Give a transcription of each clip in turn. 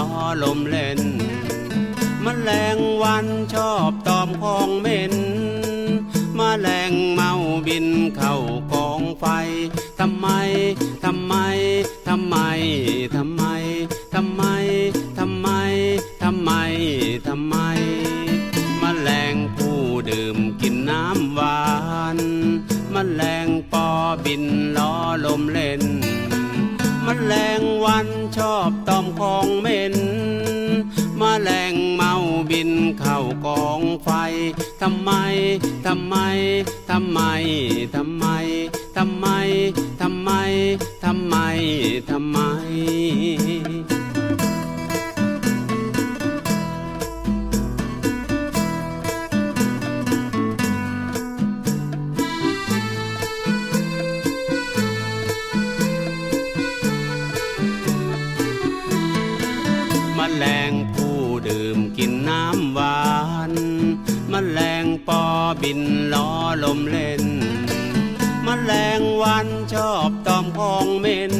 ล้อลมเล่นมแมลงวันชอบตอมของเหม็นมแมลงเมาบินเข้ากองไฟทำไมทำไมทำไมทำ ทำไม ทำไม ทำไม ทำไม ทำไม ทำไม ทำไม บินล้อลมเล่นมแมลงวันชอบตอมของเหม็น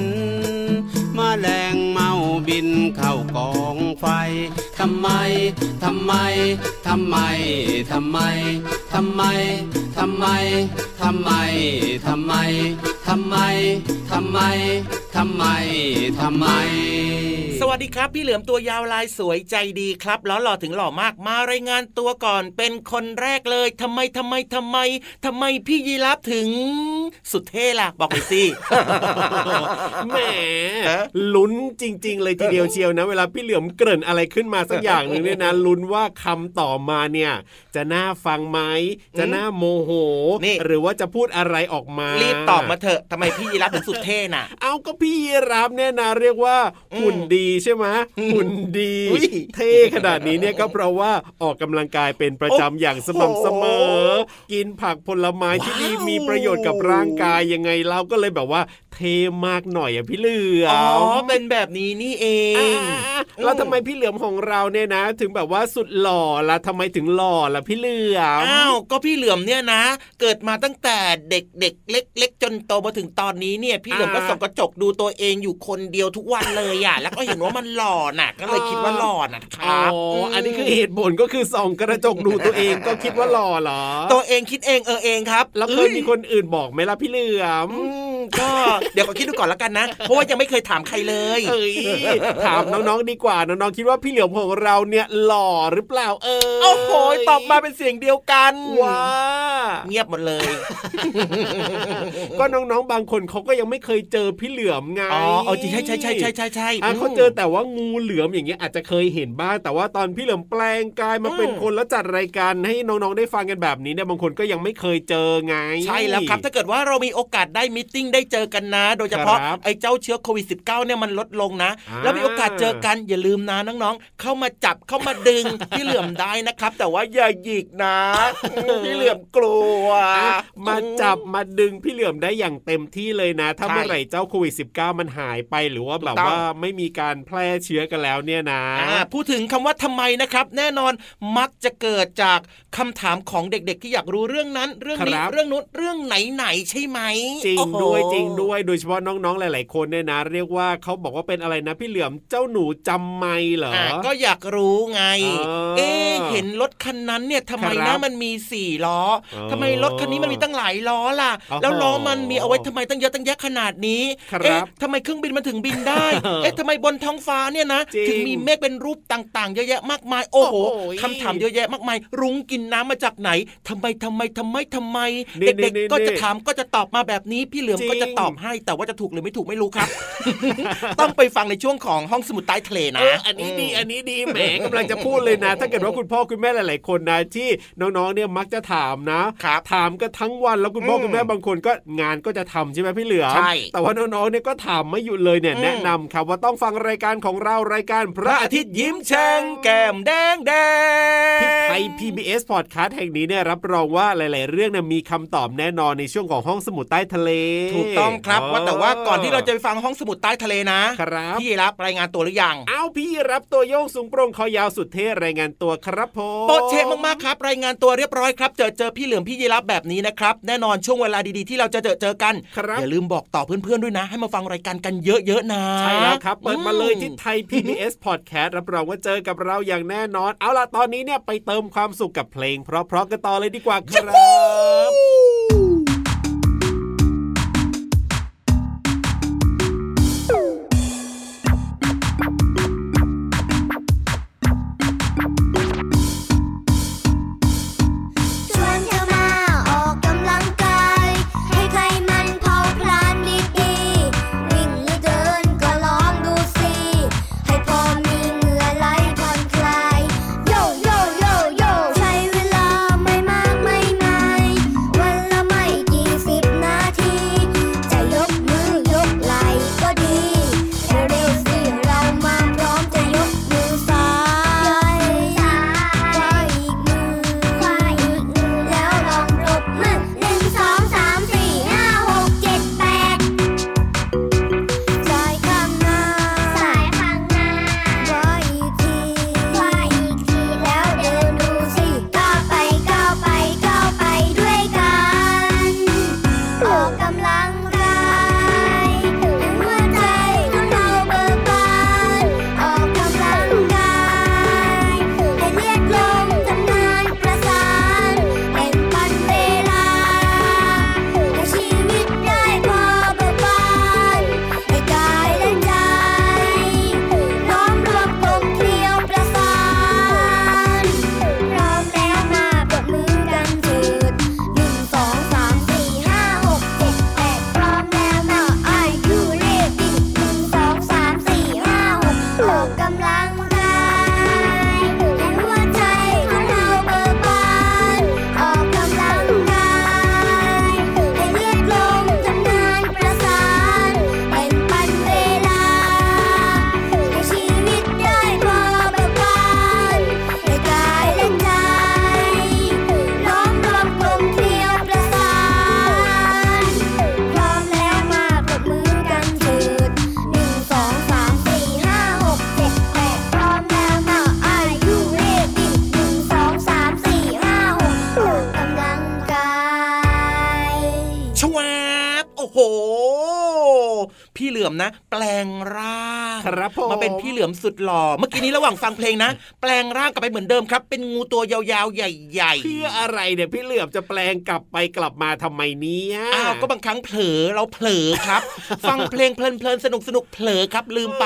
มแมลงเมาบินเข้ากองไฟทำไม ทำไม ทำไม ทำไม ทำไม ทำไม ทำไม ทำไม ทำไม ทำไม ทำไม ทำไม สวัสดีครับ พี่เหลือมตัวยาวลายสวยใจดีครับแล้วหล่อถึงหล่อมากมารายงานตัวก่อนเป็นคนแรกเลยทำไมทำไมทำไมทำไมพี่ยีรับถึง สุดเท่ล่ะ บอกไปสิแหมลุ้นจริง ๆ เลยทีเดียวเชียวนะ เวลาพี่เหลือมเกริ่นอะไรขึ้นมาสักอย่างหนึ่งเนี่ยนะลุ้นว่าคำต่อมาเนี่ย จะน่าฟังไหมจะน่าโมโหนี่หรือว่าจะพูดอะไรออกมารีบตอบมาเถอะทำไมพี่ยีรับถึงสุดเท่น่ะ เอาก็พี่รับเนี่ยนะเรียกว่าหุ่นดีใช่ไหมหุ่นดีอุ๊ยเท่ขนาดนี้เนี่ยก็เพราะว่าออกกำลังกายเป็นประจำอย่างสม่ำเสมอ กินผักผลไม้ที่ดีว้าวมีประโยชน์กับร่างกายยังไงเราก็เลยแบบว่าเท่มากหน่อยอะพี่เหลืออ๋อมเป็นแบบนี้นี่เองอ่าแล้วทำไมพี่เหลือมของเราเนี่ยนะ ถึงแบบว่าสุดหล่อละทำไมถึงหล่อละพี่เหลือมอ้าวก็พี่เหลือมเนี่ยนะ เกิดมาตั้งแต่เด็กเด็กๆเล็ก ๆ จนโตมาถึงตอนนี้เนี่ย พี่เหลือมก็ส่องกระจกดูตัวเองอยู่คนเดียวทุกวันเลยอะแล้วก็เห็นว่ามันหล่อน่ะ ก็เลยคิดว่าหล่อน่ะคอ๋อรับออันนี้คือเหตุผลก็คือส่องกระจกดูตัวเองก็คิดว่าหล่อเหรอ ตัวเองคิดเองเออเองครับ แล้วเคยมีคนอื่นบอกไหมล่ะพี่เหลือมอืม ก็เดี๋ยวขอคิดดูก่อนแล้วกันนะ เพราะว่ายังไม่เคยถามใครเลยเอ้ยถามน้องๆดีกว่าน้องๆคิดว่าพี่เหลือมของเราเนี่ยหล่อหรือเปล่าเออโอ้โหตอบมาเป็นเสียงเดียวกันว้าเงียบหมดเลย ก็น้องๆบางคนเขาก็ยังไม่เคยเจอพี่เหลือมไงอ๋อเอาจริงใช่ใช่ใช่ใช่ใช่ใช่อะเขาเจอแต่ว่างูเหลือมอย่างเงี้ยอาจจะเคยเห็นบ้าง แต่ว่าตอนพี่เหลือมแปลงกายมาเป็นคนแล้วจัดรายการให้น้องๆได้ฟังกันแบบนี้เนี่ยบางคนก็ยังไม่เคยเจอไง ใช่แล้วครับ ถ้าเกิดว่าเรามีโอกาสได้มิทติ้งได้เจอกันนะ โดยเฉพาะครับไอ้เจ้าเชื้อโควิด -19 เนี่ยมันลดลงนะอ่าแล้วมีโอกาสเจอกันอย่าลืมนะน้องๆ เข้ามาจับเข้ามาดึงพี่เหลื่อมได้นะครับ แต่ว่าอย่าหยิกนะพี่เหลื่อมกลัวอะมาจับมาดึงพี่เหลือมได้อย่างเต็มที่เลยนะ ถ้าใช่เมื่อไหร่เจ้าโควิด -19 มันหายไปหรือว่าแบบถูกต้องว่าไม่มีการแพร่เชื้อกันแล้วเนี่ยนะอ่าพูดถึงคำว่าทำไมนะครับ แน่นอนมักจะเกิดจากคำถามของเด็กๆ ที่อยากรู้เรื่องนั้น เรื่องนี้ครับเรื่องนู้นเรื่องไหนๆใช่ไหมจริงโอ้โหด้วยจริงด้วย โดยเฉพาะน้องๆหลาย ๆ คนเนี่ยนะ เรียกว่าเขาบอกว่าเป็นอะไรนะพี่เหลือมเจ้าหนูจำไม่เหรออ่าก็อยากรู้ไงอ๋อเอ๊ะเห็นรถคันนั้นเนี่ยทำไมครันะบมันมีสี่ล้ออ๋อทำไมรถคันนี้มันมีตั้งหลายล้อล่ะโอ้โหแล้วล้อมันมีเอาไว้ทำไมตั้งเยอะตั้งแยะขนาดนี้ครับเอ๊ะทำไมเครื่องบินมันถึงบินได้เอ๊ะทำไมบนท้องฟ้าเนี่ยนะจริงถึงมีเมฆเป็นรูปต่างๆ เยอะแยะมากมายโอ้โหโอ้โหคำถามเยอะแยะมากมาย รุ้งกินน้ำมาจากไหนทำไมทำไมทำไมทำไมนี่เด็กนี่ๆก็จะนี่ถามก็จะตอบมาแบบนี้พี่เหลือมจริงก็จะตอบให้แต่ว่าจะถูกหรือไม่ถูกไม่รู้ครับ ต้องไปฟังในช่วงของห้องสมุดใต้ทะเลนะเอออันนี้ดีอันนี้ดีแหมกำลังจะพูดเลยนะ ถ้าเกิดว่าคุณพ่อคุณแม่หลายๆคนนะที่น้องๆเนี่ยมักจะถามนะครับถามกันทั้งวันแล้วคุณพ่ออืมคุณแม่บางคนก็งานก็จะทำใช่ไหมพี่เหลือมใช่แต่ว่าน้องๆเนี่ยก็ถามไม่หยุดเลยเนี่ยอืมแนะนำครับว่าต้องฟังรายการของเรารายการพพระระอาอาทิทิตตย์ย์ยิ้ยิ้มมแฉ่แฉ่งงแก้มแดงแดงที่ไทย PBS Podcast แห่งนี้เนี่ยรับรองว่าหลาย ๆ เรื่องเนี่ยมีคำตอบแน่นอนในช่วงของห้องสมุดใต้ทะเล ถูกต้องครับว่าแต่ว่าก่อนที่เราจะไปฟังห้องสมุดใต้ทะเลนะครับพี่รับรายงานตัวหรือยังเอาพี่รับตัวโยงสูงโปร่งคอยาวสุดเท่รายงานตัวครับผมโปรเชมากๆครับ รายงานตัวเรียบร้อยครับเจอเจอพี่เหลือมพี่ยีรับแบบนี้นะครับแน่นอนช่วงเวลาดีๆที่เราจะเจอเจอกันครับอย่าลืมบอกต่อเพื่อนๆด้วยนะ ให้มาฟังรายการกันเยอะๆนะใช่แล้วครับเปิดมาเลยที่อืไทย PBS Podcast รับรองว่าเจอกับเราอย่างแน่นอน เอาล่ะตอนนี้เนี่ยไปเติมความสุขกับเพลง เพราะๆกันต่อเลยดีกว่าครับ พี่เหลือมนะ แปลงร่างครับผมมาเป็นพี่เหลือมสุดหล่อเมื่อกี้นี้ระหว่างฟังเพลงนะ แปลงร่างกลับไปเหมือนเดิมครับ เป็นงูตัวยาวๆใหญ่ๆเพื่ออะไรเนี่ยพี่เหลือบจะแปลงกลับไปกลับมาทำไมเนี่ยอ้าวก็บางครั้งเผลอเราเผลอครับ ฟังเพลงเพลินๆสนุกสนุกๆเผลอครับ ลืมไป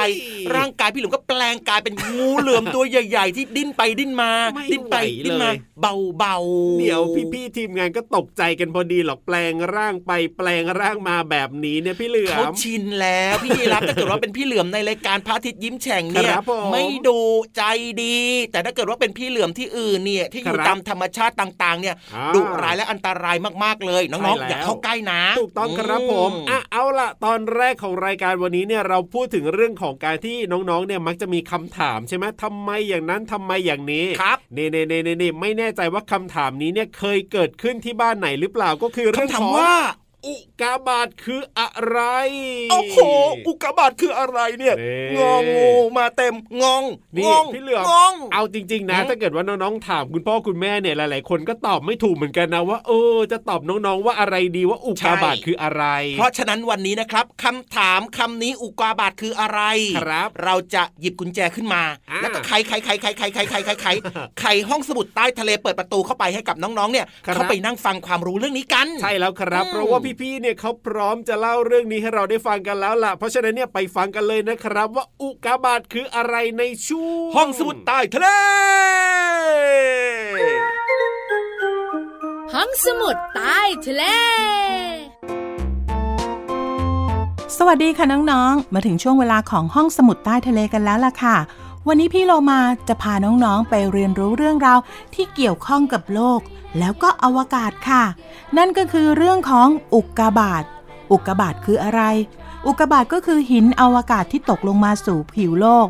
ร่างกายพี่เหลือมก็แปลงกายเป็นงูเหลือมตัวใหญ่ ๆ ที่ดิ้นไปดิ้นมา ดิ้นไปดิ้นมาเบาๆเดี๋ยวพี่ๆทีมงานก็ตกใจกันพอดีหรอกแปลงร่างไปแปลงร่างมาแบบนี้เนี่ยพี่เหลือเขามชินแล้ว พี่ยีรับถ้าเกิดว่าเป็นพี่เหลือมในรายการพระอาทิตย์ยิ้มแฉ่งเนี่ยครับผมไม่ดูใจดี แต่ถ้าเกิดว่าเป็นพี่เหลือมที่อื่นเนี่ยที่อยู่ครับตามธรรมชาติต่างๆ เนี่ยอ่าดุร้ายและอันตรายมากๆเลยน้องใช่ๆแล้วอย่าเข้าใกล้นะถูกต้องครับผมอือะเอาล่ะ ตอนแรกของรายการวันนี้เนี่ยเราพูดถึงเรื่องของการที่น้องๆเนี่ยมักจะมีคำถามใช่ไหมทำไมอย่างนั้นทำไมอย่างนี้ครับเน่เน่เน่เน่ไม่แน่ใจว่าคำถามนี้เนี่ยเคยเกิดขึ้นที่บ้านไหนหรือเปล่าก็คือเรื่องคำถามของว่า อุกาบาตคืออะไร โอ้โห อุกกาบาตคืออะไรเนี่ยนี่งองูมาเต็มงงนี่งงพี่เหลือมงงเอาจริง ๆ นะอืมถ้าเกิดว่าน้องๆถามคุณพ่อคุณแม่เนี่ยหลายๆ คนก็ตอบไม่ถูกเหมือนกันนะว่าเออจะตอบน้องๆว่าอะไรดีว่าอุกาบาตคืออะไร เพราะฉะนั้นวันนี้นะครับคำถามคำนี้อุกาบาตคืออะไรครับ เราจะหยิบกุญแจขึ้นมาอ่าแล้วก็ไขไขไขไขไขไขไขไขไขไขห้องสมุดใต้ทะเลเปิดประตูเข้าไปให้กับน้องๆเนี่ยครับเขาไปนั่งฟังความรู้เรื่องนี้กัน ใช่แล้วครับอืมเพราะว่าพี่ๆเนี่ยเขาพร้อมจะเล่าเรื่องนี้ให้เราได้ฟังกันแล้วล่ะ เพราะฉะนั้นเนี่ยไปฟังกันเลยนะครับ ว่าอุกาบาตคืออะไรในช่วงห้องสมุดใต้ทะเล ห้องสมุดใต้ทะเลสวัสดีค่ะน้องๆ มาถึงช่วงเวลาของห้องสมุดใต้ทะเลกันแล้วล่ะค่ะ วันนี้พี่โลมาจะพาน้องๆไปเรียนรู้เรื่องราวที่เกี่ยวข้องกับโลก แล้วก็อวกาศค่ะ นั่นก็คือเรื่องของอุกกาบาต อุกกาบาตคืออะไร อุกกาบาตก็คือหินอวกาศที่ตกลงมาสู่ผิวโลก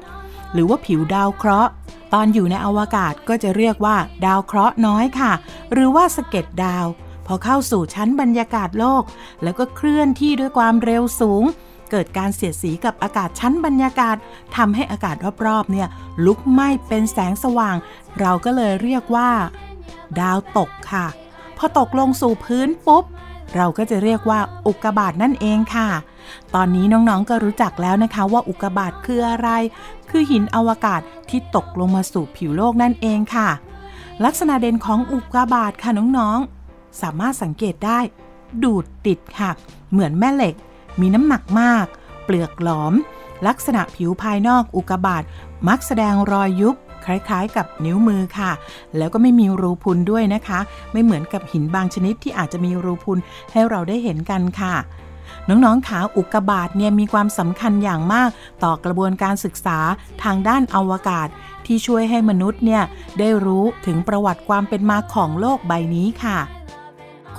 หรือว่าผิวดาวเคราะห์ ตอนอยู่ในอวกาศก็จะเรียกว่า ดาวเคราะห์น้อยค่ะ หรือว่าสะเก็ดดาว พอเข้าสู่ชั้นบรรยากาศโลก แล้วก็เคลื่อนที่ด้วยความเร็วสูง เกิดการเสียดสีกับอากาศชั้นบรรยากาศทำให้อากาศรอบๆเนี่ยลุกไหม้เป็นแสงสว่าง เราก็เลยเรียกว่า ดาวตกค่ะ พอตกลงสู่พื้นปุ๊บ เราก็จะเรียกว่าอุกกาบาตนั่นเองค่ะ ตอนนี้น้องๆก็รู้จักแล้วนะคะว่าอุกกาบาตคืออะไร คือหินอวกาศที่ตกลงมาสู่ผิวโลกนั่นเองค่ะ ลักษณะเด่นของอุกกาบาตค่ะน้องๆสามารถสังเกตได้ ดูดติดค่ะ เหมือนแม่เหล็ก มีน้ำหนักมาก เปลือกหลอม ลักษณะผิวภายนอกอุกบาตมักแสดงรอยยุบคล้ายๆ กับนิ้วมือค่ะ แล้วก็ไม่มีรูพุนด้วยนะคะ ไม่เหมือนกับหินบางชนิดที่อาจจะมีรูพุนให้เราได้เห็นกันค่ะน้องๆขาอุกกาบาตเนี่ยมีความสำคัญอย่างมากต่อกระบวนการศึกษาทางด้านอวกาศ ที่ช่วยให้มนุษย์เนี่ยได้รู้ถึงประวัติความเป็นมาของโลกใบนี้ค่ะ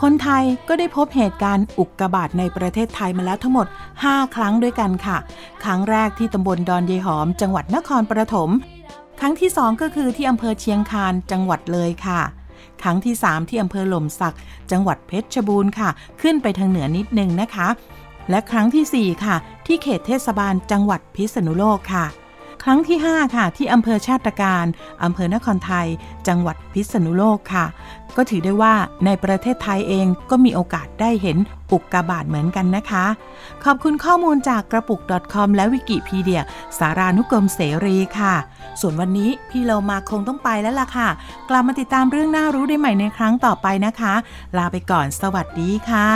คนไทยก็ได้พบเหตุการณ์อุกกาบาตในประเทศไทยมาแล้วทั้งหมด 5 ครั้งด้วยกันค่ะ ครั้งแรกที่ตำบลดอนยายหอม จังหวัดนครปฐม ครั้งที่ 2 ก็คือที่อำเภอเชียงคานจังหวัดเลยค่ะ ครั้งที่ 3 ที่อำเภอหล่มสัก จังหวัดเพชรบูรณ์ค่ะ ขึ้นไปทางเหนือนิดนึงนะคะ และครั้งทีสี่4 ค่ะ ที่เขตเทศบาลจังหวัดพิษณุโลกค่ะ ครั้งที่ 5 ค่ะ ที่อำเภอชาติการอำเภอนครไทย จังหวัดพิษณุโลกค่ะ ก็ถือได้ว่าในประเทศไทยเองก็มีโอกาสได้เห็นอุกกาบาตเหมือนกันนะคะ ขอบคุณข้อมูลจากกระปุก .com และวิกิพีเดีย สารานุกรมเสรีค่ะ ส่วนวันนี้พี่เรามาคงต้องไปแล้วล่ะค่ะ กลับมาติดตามเรื่องน่ารู้ได้ใหม่ในครั้งต่อไปนะคะ ลาไปก่อนสวัสดีค่ะ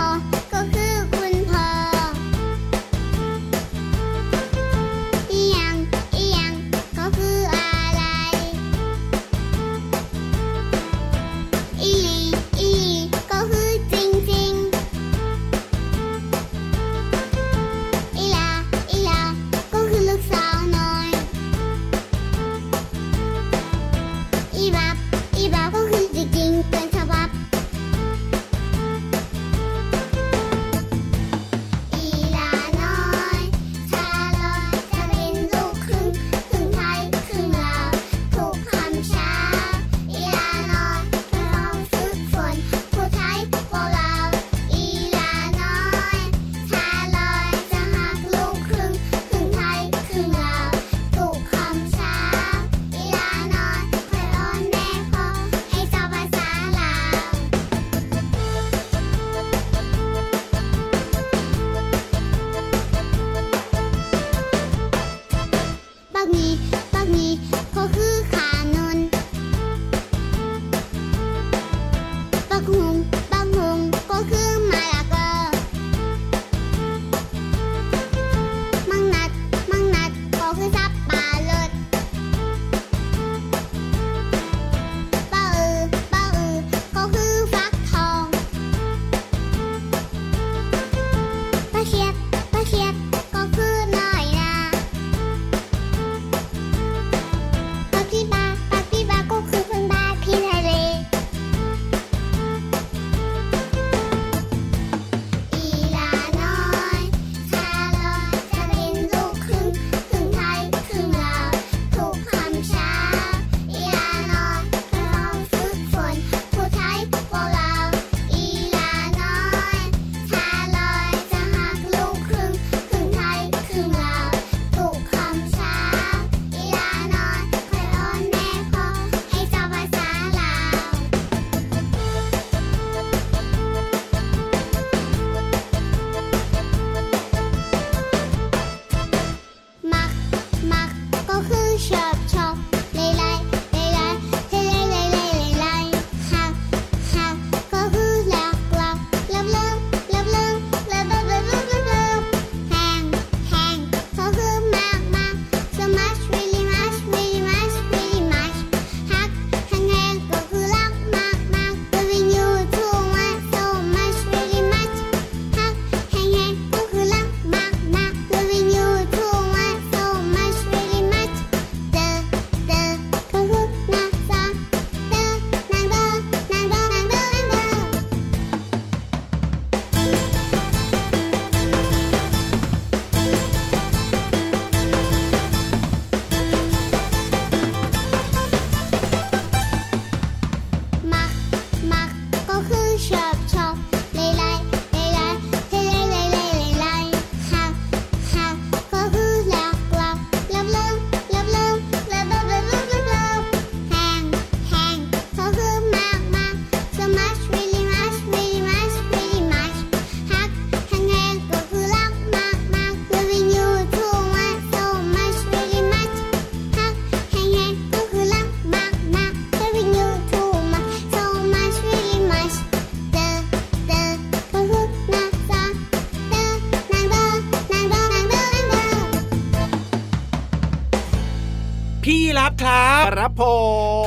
อี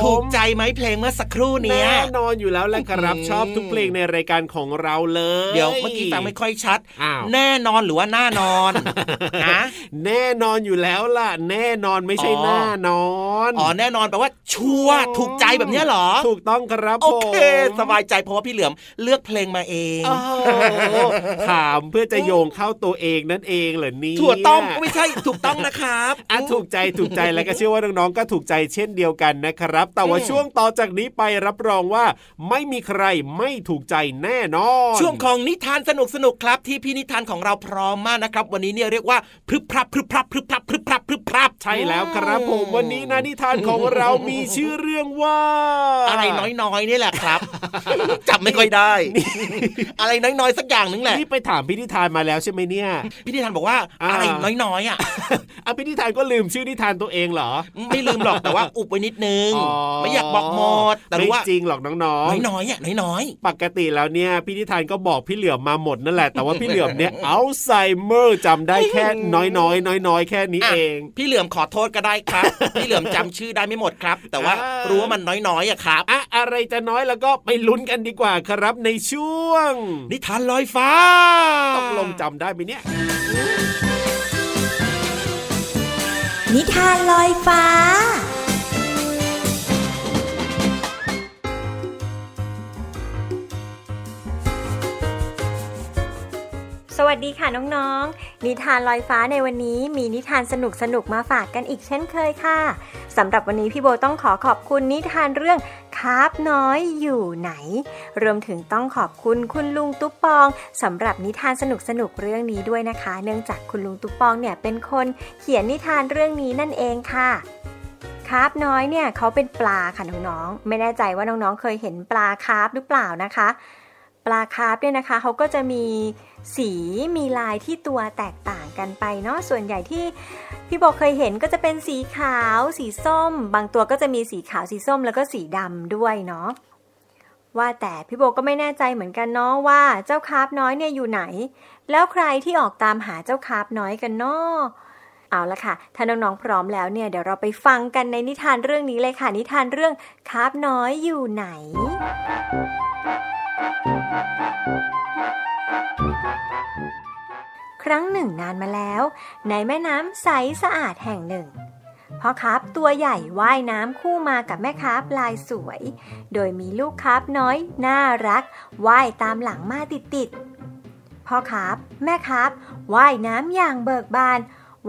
ค รับครับผมถูกใจไหมเพลงเมื่อสักครู่เนี้ยแน่นอนอยู่แล้วแหละครับอืมชอบทุกเพลงในรายการของเราเลย เดี๋ยวเมื่อกี้ฟังไม่ค่อยชัดอ้าวแน่นอนหรือว่าหน้านอนฮะแน่นอนอยู่แล้วล่ะ แน่นอนไม่ใช่อ๋อหน้านอนอ๋อแน่นอนแปลว่าชัวร์ถูกใจแบบเนี้ยเหรอ ถูกต้องครับโอเคผมสบายใจเพราะว่าพี่เหลือมเลือกเพลงมาเองโอ้โหถามเพื่อจะโยงเข้าตัวเองนั่นเองเหรอเนี่ยถั่วต้มก็ไม่ใช่ถูกต้องนะครับอะถูกใจถูกใจแล้วก็เชื่อว่าน้องๆก็ถูกใจเช่นเดียวกันนะครับ แต่ว่าอืมช่วงต่อจากนี้ไปรับรองว่าไม่มีใครไม่ถูกใจแน่นอน ช่วงของนิทานสนุกสนุกๆครับ ที่พี่นิทานของเราพร้อมมากนะครับ วันนี้เนี่ยเรียกว่าพรึบพรับพรึบพรับพรึบพรับพรึบพรับพรึบพรับใช่แล้วครับผมวันนี้นะนิทานของเรามีชื่อเรื่องว่า อะไรน้อยๆนี่แหละครับจำ ไม่ค่อยได้ อะไรน้อยๆสักอย่างหนึงแหละนี่ไปถามพี่นิทานมาแล้วใช่ไหมเนี่ยพี่นิทานบอกว่าอ่าอะไรน้อยๆอะอะพี่นิทานก็ลืมชื่อนิทานตัวเองเหรอ ไม่ลืมหรอกแต่ว่าอุบไว้นิดนึงไม่อยากบอกหมดแต่รู้ว่าไม่จริงหรอกน้องน้อยๆอะน้อยๆปกติแล้วเนี่ยพี่นิทานก็บอกพี่เหลือมมาหมดนั่นแหละแต่ว่าพี่เหลือมเนี่ยอัลไซเมอร์จำได้แค่น้อยๆน้อยๆแค่นี้ๆะเอง พี่เหลือมขอโทษก็ได้ครับ พี่เหลือมจำชื่อได้ไม่หมดครับ แต่ว่าอ่ารู้รู้ว่ามันน้อยๆอะครับอะอะไรจะน้อยแล้วก็ไปลุ้นกันดีกว่าครับ ในช่วง นิทานลอยฟ้าตกลงจำได้ไหมเนี่ย นิทานลอยฟ้าสวัสดีค่ะน้องๆ นิทานลอยฟ้าในวันนี้มีนิทานสนุกๆมาฝากกันอีกเช่นเคยค่ะสำหรับวันนี้พี่โบต้องขอขอบคุณนิทานเรื่อง คาบน้อยอยู่ไหน รวมถึงต้องขอบคุณคุณลุงตุ๊ปปองสำหรับนิทานสสนุกๆเรื่องนี้ด้วยนะคะ เนื่องจากคุณลุงตุ๊ปปองเนี่ยเป็นคนเขียนนิทานเรื่องนี้นั่นเองค่ะคาร์ปน้อยเนี่ยเขาเป็นปลาค่ะน้องๆไม่แน่ใจว่าน้องๆเคยเห็นปลาคาร์ปหรือเปล่านะคะ ปลาคาร์ปเนี่ยนะคะเขาก็จะมีสีมีลายที่ตัวแตกต่างกันไปเนาะส่วนใหญ่ที่พี่โบเคยเห็นก็จะเป็นสีขาว สีส้ม บางตัวก็จะมีสีขาวสีส้มแล้วก็สีดำด้วยเนาะว่าแต่พี่โบก็ไม่แน่ใจเหมือนกันเนาะว่าเจ้าคาร์ปน้อยเนี่ยอยู่ไหน แล้วใครที่ออกตามหาเจ้าคาร์ปน้อยกันเนาะเอาละค่ะ ถ้าน้องๆพร้อมแล้วเนี่ยเดี๋ยวเราไปฟังกันในนิทานเรื่องนี้เลยค่ะ นิทานเรื่องคาร์ปน้อยอยู่ไหน ครั้งหนึ่งนานมาแล้ว ในแม่น้ำใสสะอาดแห่งหนึ่งพ่อคาร์ปตัวใหญ่ว่ายน้ำคู่มากับแม่คาร์ปลายสวย โดยมีลูกครับน้อยน่ารักว่ายตามหลังมาติดๆพ่อครับแม่ครับว่ายน้ำอย่างเบิกบาน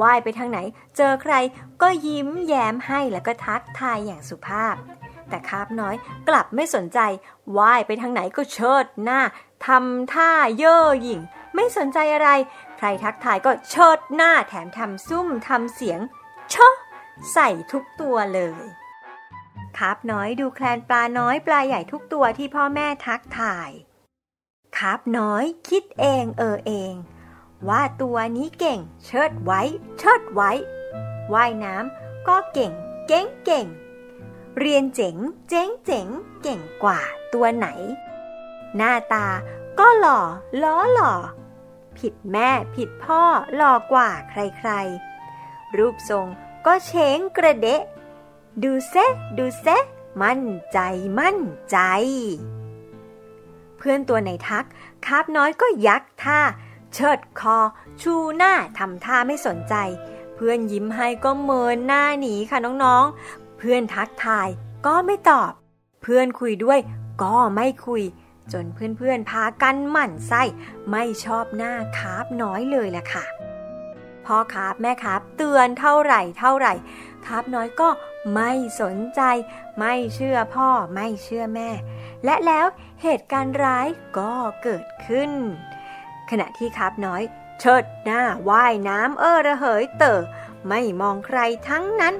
ว่ายไปทางไหน เจอใครก็ยิ้มแย้มให้แล้วก็ทักทายอย่างสุภาพ แต่คาบน้อยกลับไม่สนใจว่ายไปทางไหนก็เชิดหน้าทำท่าเย่อหยิ่ง ไม่สนใจอะไร ใครทักทายก็เชิดหน้าแถมทำซุ่มทำเสียงเชอะใส่ทุกตัวเลยคาบน้อยดูแคลนปลาน้อยปลาใหญ่ทุกตัวที่พ่อแม่ทักทายคาบน้อยคิดเองเออเอง ว่าตัวนี้เก่ง เชิดไว้ เชิดไว้ว่ายน้ำก็เก่ง เก่งเก่ง เรียนเจ๋ง เจ๋งเจ๋งเก่งกว่าตัวไหน หน้าตาก็หล่อ ล้อหล่อ ผิดแม่ผิดพ่อหล่อกว่าใครๆ รูปทรงก็เช้งกระเดะ ดูเซดูเซมั่นใจมั่นใจ เพื่อนตัวไหนทักคาบน้อยก็ยักท่า เชิดคอ ชูหน้าทำท่าไม่สนใจ เพื่อนยิ้มให้ก็เมินหน้าหนีค่ะน้องๆ พื่อนทักทายก็ไม่ตอบ เพื่อนคุยด้วยก็ไม่คุย จนเพื่อนๆพากันหมั่นไส้ ไม่ชอบหน้าคาบน้อยเลยแหละค่ะพ่อคาบแม่คาบเตือนเท่าไหร่เท่าไหร่คาบน้อยก็ไม่สนใจ ไม่เชื่อพ่อไม่เชื่อแม่ และแล้วเหตุการณ์ร้ายก็เกิดขึ้น ขณะที่คาบน้อย เชิดหน้าว่ายน้ำเออระเหยเตอไม่มองใครทั้งนั้น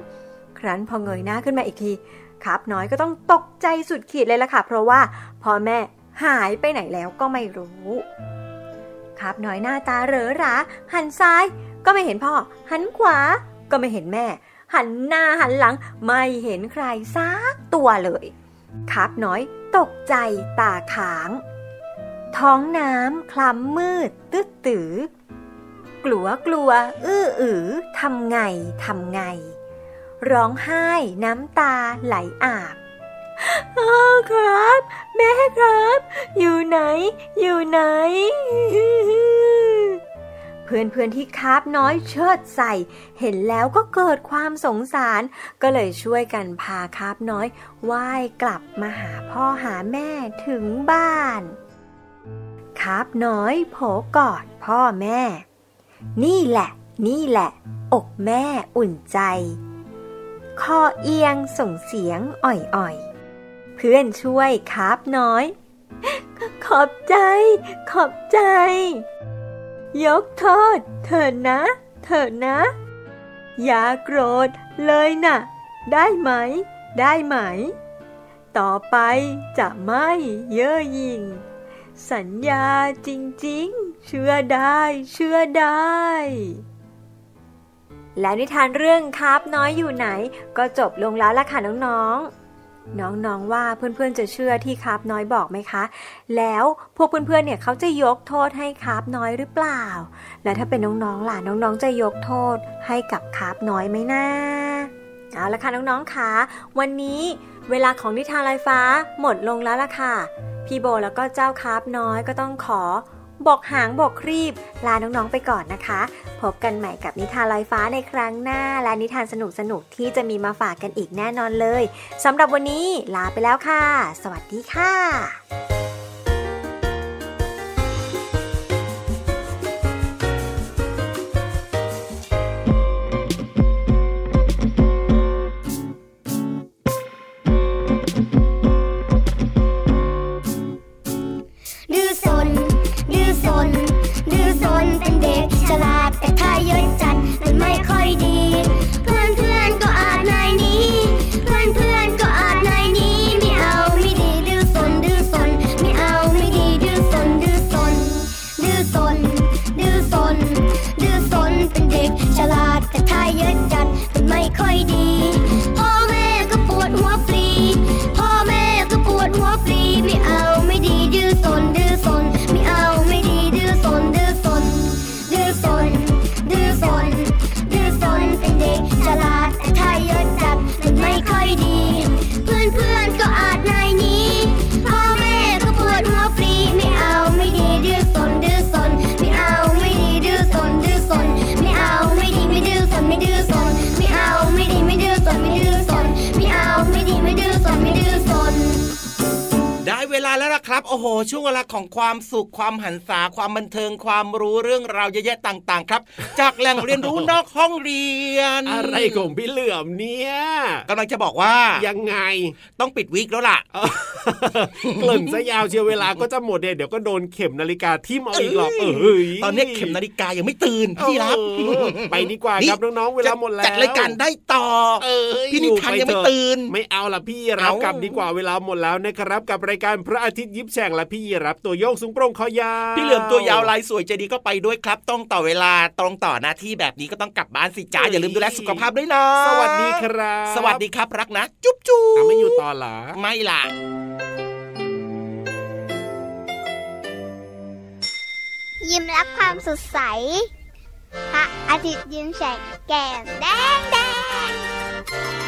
ครั้นพอเงยหน้าขึ้นมาอีกทีคาบน้อยก็ต้องตกใจสุดขีดเลยล่ะค่ะ เพราะว่าพ่อแม่หายไปไหนแล้วก็ไม่รู้คาบน้อยหน้าตาเหรอหราหันซ้าย ก็ไม่เห็นพ่อ หันขวา ก็ไม่เห็นแม่ หันหน้าหันหลัง ไม่เห็นใครซักตัวเลยคาบน้อยตกใจตาขาง ท้องน้ำคล้ำมืด ตึ๊ดตือกลัวกลัว อื้ออือทำไงทำไง ร้องไห้น้ำตาไหลอาบอครับ แม่ครับ อยู่ไหน อยู่ไหน เพื่อนเพื่อนที่คาบน้อยเชิดใส่ เห็นแล้วก็เกิดความสงสาร ก็เลยช่วยกันพาคาบน้อยว่ายกลับมาหาพ่อหาแม่ถึงบ้านคาบน้อยโผกอดพ่อแม่ นี่แหละ นี่แหละ อกแม่อุ่นใจ คอเอียงส่งเสียงอ่อยๆ เพื่อนช่วยคาบน้อย ขอบใจ ขอบใจ ยกโทษเธอนะเธอนะ อย่าโกรธเลยนะ่ะ ได้ไหม ได้ไหม ต่อไปจะไม่เย่อหยิ่ง สัญญาจริงๆ เชื่อได้ เชื่อได้ และนิทานเรื่องครับน้อยอยู่ไหน ก็จบลงแล้วล่ะค่ะน้องๆ น้องๆว่าเพื่อนๆจะเชื่อที่ครับน้อยบอกไหมคะ แล้วพวกเพื่อนๆเนี่ยเขาจะยกโทษให้ครับน้อยหรือเปล่า และถ้าเป็นน้องๆล่ะน้องๆจะยกโทษให้กับครับน้อยไหมนะเอาละค่ะน้องๆค่ะวันนี้เวลาของนิทานลอยฟ้าหมดลงแล้วล่ะค่ะ พี่โบแล้วก็เจ้าครับน้อยก็ต้องขอ บอกหางบอกครีบ ลาน้องๆไปก่อนนะคะ พบกันใหม่กับนิทานลอยฟ้าในครั้งหน้า และนิทานสนุกๆที่จะมีมาฝากกันอีกแน่นอนเลยสำหรับวันนี้ลาไปแล้วค่ะ สวัสดีค่ะ อ้โห ช่วงเวลาของความสุขความหันษาความบันเทิงความรู้เรื่องราวเยอะๆต่าง ๆ ครับ จากแหล่งเรียนรู้นอกห้องเรียน อะไรของพี่เหลือมเนี่ยกำลังจะบอกว่ายังไงต้องปิดวิกแล้วล่ะเกลิ่นซะยาวเชียวเวลาก็จะหมดเดี๋ยวก็โดนเข็มนาฬิกาทิ่มเอาอีกหรอกเออตอนนี้เข็มนาฬิกายังไม่ตื่นพี่รับ ไปดีกว่าครับน้องๆเวลาหมดแล้วจัดรายการได้ต่อพี่นิทานยังไม่ตื่น ไม่เอาละพี่รับกลับดีกว่าเวลาหมดแล้วนะครับกับรายการพระอาทิตย์ยิบแฉ่งและพี่รับตัวโยงสูงโปร่งคอยาวพี่เหลือมตัวยาวลายสวยใจดีก็ไปด้วยครับ ต้องต่อเวลาตรงต่อหน้าที่แบบนี้ก็ต้องกลับบ้านสิจ้าอย่าลืมดูแลสุขภาพด้วยนะ สวัสดีครับ สวัสดีครับรักนะ จุ๊บจุ๊บไม่อยู่ต่อหรอไม่ล่ะยิ้มรับความสดใส พระอาทิตย์ยิ้มแฉกแก้มแดงแดง